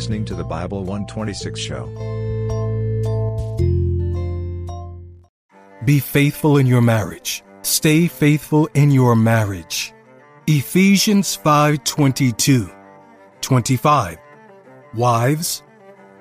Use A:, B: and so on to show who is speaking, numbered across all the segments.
A: listening to the Bible 126 show.
B: Be faithful in your marriage. Stay faithful in your marriage. Ephesians 5:22. 25. Wives,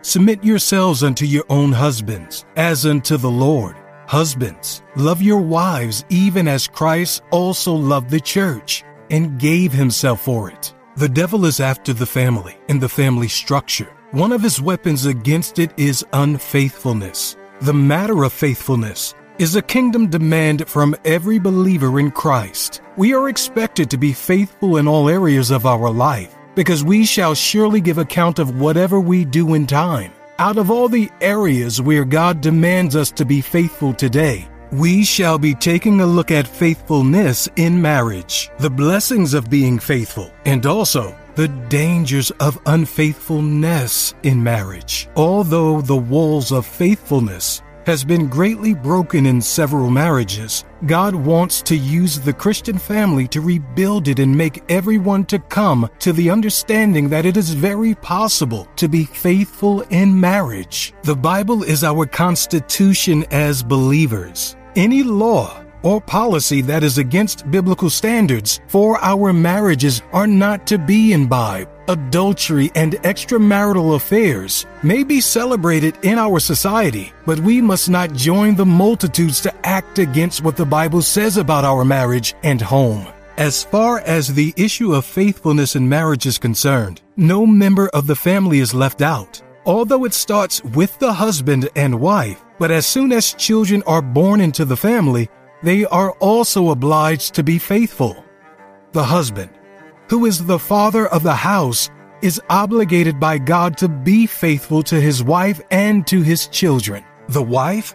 B: submit yourselves unto your own husbands, as unto the Lord. Husbands, love your wives even as Christ also loved the church and gave himself for it. The devil is after the family and the family structure. One of his weapons against it is unfaithfulness. The matter of faithfulness is a kingdom demand from every believer in Christ. We are expected to be faithful in all areas of our life because we shall surely give account of whatever we do in time. Out of all the areas where God demands us to be faithful today, we shall be taking a look at faithfulness in marriage, the blessings of being faithful, and also the dangers of unfaithfulness in marriage. Although the walls of faithfulness has been greatly broken in several marriages, God wants to use the Christian family to rebuild it and make everyone to come to the understanding that it is very possible to be faithful in marriage. The Bible is our constitution as believers. Any law or policy that is against biblical standards for our marriages are not to be imbibed. Adultery and extramarital affairs may be celebrated in our society, but we must not join the multitudes to act against what the Bible says about our marriage and home. As far as the issue of faithfulness in marriage is concerned, no member of the family is left out. Although it starts with the husband and wife, but as soon as children are born into the family, they are also obliged to be faithful. The husband, who is the father of the house, is obligated by God to be faithful to his wife and to his children. The wife,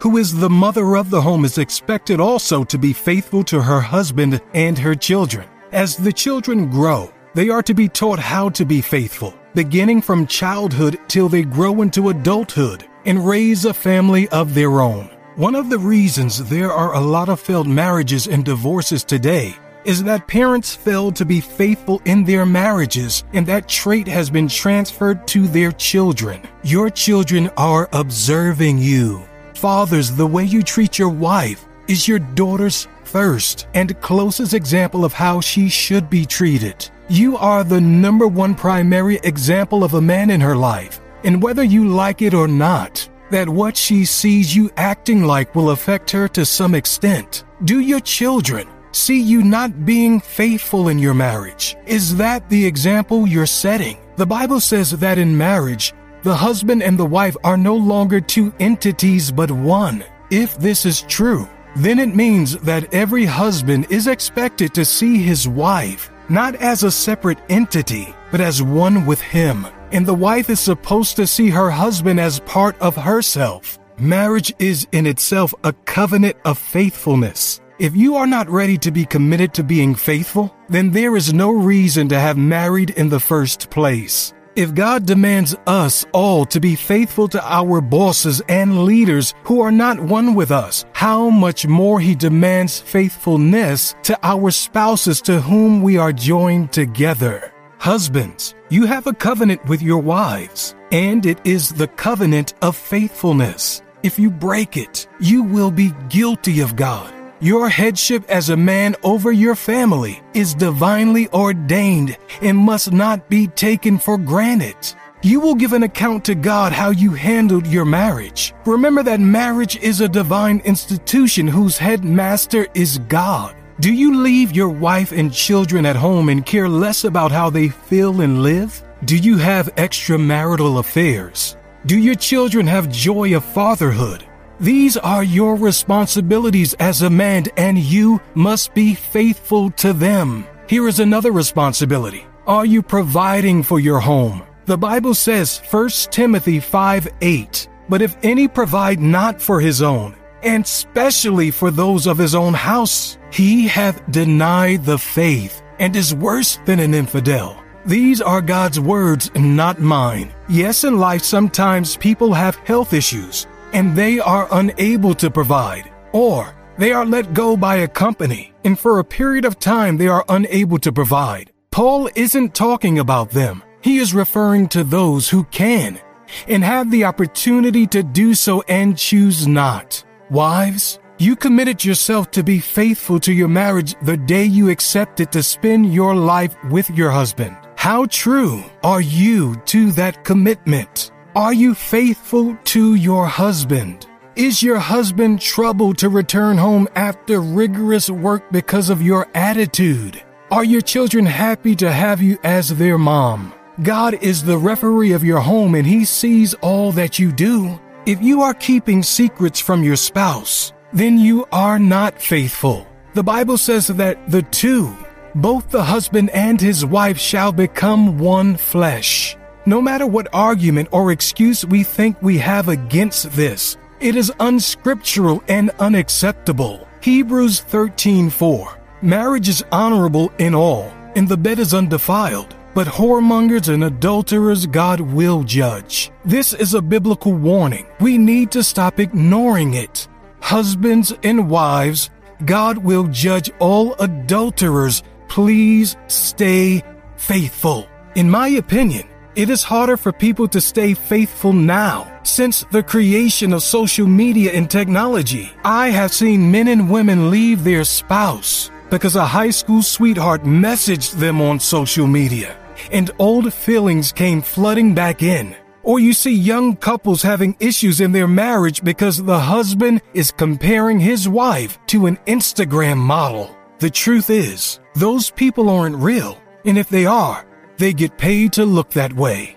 B: who is the mother of the home, is expected also to be faithful to her husband and her children. As the children grow, they are to be taught how to be faithful, beginning from childhood till they grow into adulthood and raise a family of their own. One of the reasons there are a lot of failed marriages and divorces today is that parents failed to be faithful in their marriages, and that trait has been transferred to their children. Your children are observing you. Fathers, the way you treat your wife is your daughter's first and closest example of how she should be treated. You are the number one primary example of a man in her life, and whether you like it or not, that what she sees you acting like will affect her to some extent. Do your children see you not being faithful in your marriage? Is that the example you're setting? The Bible says that in marriage, the husband and the wife are no longer two entities but one. If this is true, then it means that every husband is expected to see his wife not as a separate entity, but as one with him and the wife is supposed to see her husband as part of herself. Marriage is in itself a covenant of faithfulness. If you are not ready to be committed to being faithful, then there is no reason to have married in the first place. If God demands us all to be faithful to our bosses and leaders who are not one with us, how much more He demands faithfulness to our spouses to whom we are joined together. Husbands, you have a covenant with your wives, and it is the covenant of faithfulness. If you break it, you will be guilty of God. Your headship as a man over your family is divinely ordained and must not be taken for granted. You will give an account to God how you handled your marriage. Remember that marriage is a divine institution whose headmaster is God. Do you leave your wife and children at home and care less about how they feel and live? Do you have extramarital affairs? Do your children have joy of fatherhood? These are your responsibilities as a man, and you must be faithful to them. Here is another responsibility. Are you providing for your home? The Bible says 1 Timothy 5 8, but if any provide not for his own, and specially for those of his own house. He hath denied the faith and is worse than an infidel. These are God's words, not mine. Yes, in life, sometimes people have health issues and they are unable to provide, or they are let go by a company and for a period of time they are unable to provide. Paul isn't talking about them. He is referring to those who can and have the opportunity to do so and choose not. Wives, you committed yourself to be faithful to your marriage the day you accepted to spend your life with your husband. How true are you to that commitment? Are you faithful to your husband? Is your husband troubled to return home after rigorous work because of your attitude? Are your children happy to have you as their mom? God is the referee of your home and he sees all that you do. If you are keeping secrets from your spouse, then you are not faithful. The Bible says that the two, both the husband and his wife, shall become one flesh. No matter what argument or excuse we think we have against this, it is unscriptural and unacceptable. Hebrews 13:4 Marriage is honorable in all, and the bed is undefiled. But whoremongers and adulterers God will judge. This is a biblical warning. We need to stop ignoring it. Husbands and wives, God will judge all adulterers. Please stay faithful. In my opinion, it is harder for people to stay faithful now. Since the creation of social media and technology, I have seen men and women leave their spouse because a high school sweetheart messaged them on social media and old feelings came flooding back in. Or you see young couples having issues in their marriage because the husband is comparing his wife to an Instagram model. The truth is, those people aren't real, and if they are, they get paid to look that way.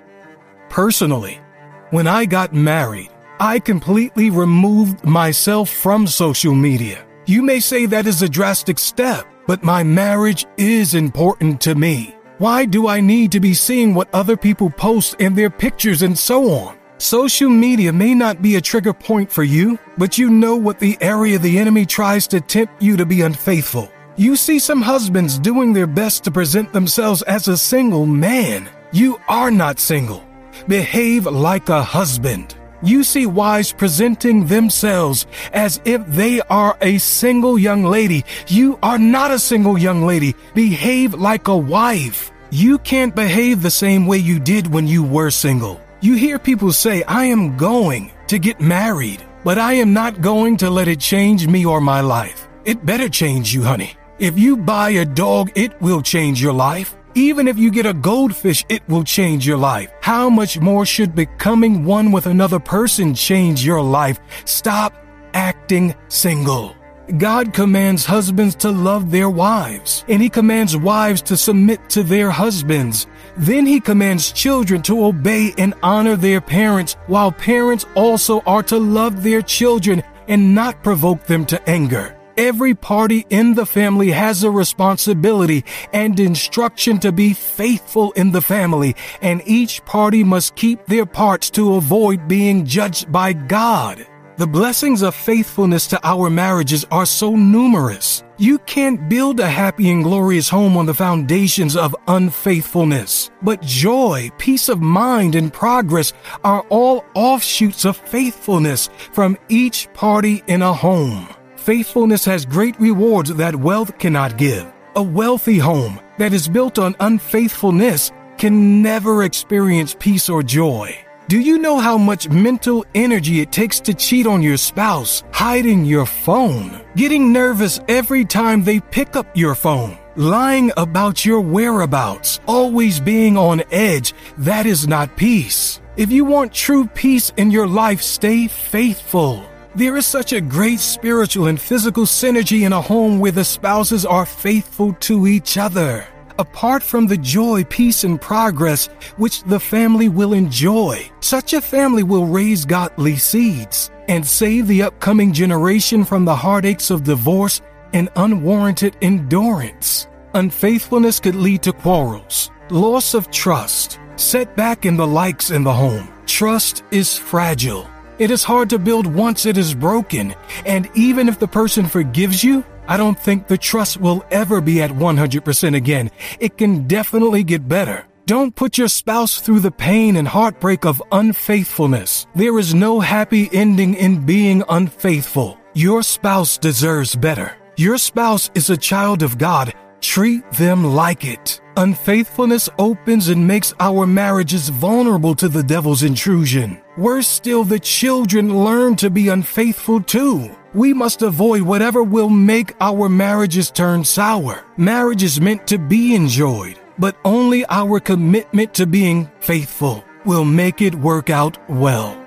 B: Personally, when I got married, I completely removed myself from social media. You may say that is a drastic step, but my marriage is important to me. Why do I need to be seeing what other people post in their pictures and so on? Social media may not be a trigger point for you, but you know what the area the enemy tries to tempt you to be unfaithful. You see some husbands doing their best to present themselves as a single man. You are not single. Behave like a husband you see wives presenting themselves as if they are a single young lady. You are not a single young lady. Behave like a wife. You can't behave the same way you did when you were single. You hear people say, I am going to get married, but I am not going to let it change me or my life. It better change you, honey. If you buy a dog, it will change your life. Even if you get a goldfish, it will change your life. How much more should becoming one with another person change your life? Stop acting single. God commands husbands to love their wives, and He commands wives to submit to their husbands. Then He commands children to obey and honor their parents, while parents also are to love their children and not provoke them to anger. Every party in the family has a responsibility and instruction to be faithful in the family, and each party must keep their parts to avoid being judged by God. The blessings of faithfulness to our marriages are so numerous. You can't build a happy and glorious home on the foundations of unfaithfulness. But joy, peace of mind, and progress are all offshoots of faithfulness from each party in a home. Faithfulness has great rewards that wealth cannot give. A wealthy home that is built on unfaithfulness can never experience peace or joy. Do you know how much mental energy it takes to cheat on your spouse, hiding your phone, getting nervous every time they pick up your phone, lying about your whereabouts, always being on edge? That is not peace. If you want true peace in your life, stay faithful. There is such a great spiritual and physical synergy in a home where the spouses are faithful to each other. Apart from the joy, peace, and progress which the family will enjoy, such a family will raise godly seeds and save the upcoming generation from the heartaches of divorce and unwarranted endurance. Unfaithfulness could lead to quarrels, loss of trust, setback in the likes in the home. Trust is fragile it is hard to build once it is broken, and even if the person forgives you, I don't think the trust will ever be at 100% again. It can definitely get better. Don't put your spouse through the pain and heartbreak of unfaithfulness. There is no happy ending in being unfaithful. Your spouse deserves better. Your spouse is a child of God treat them like it. Unfaithfulness opens and makes our marriages vulnerable to the devil's intrusion. Worse still, the children learn to be unfaithful too. We must avoid whatever will make our marriages turn sour. Marriage is meant to be enjoyed, but only our commitment to being faithful will make it work out well.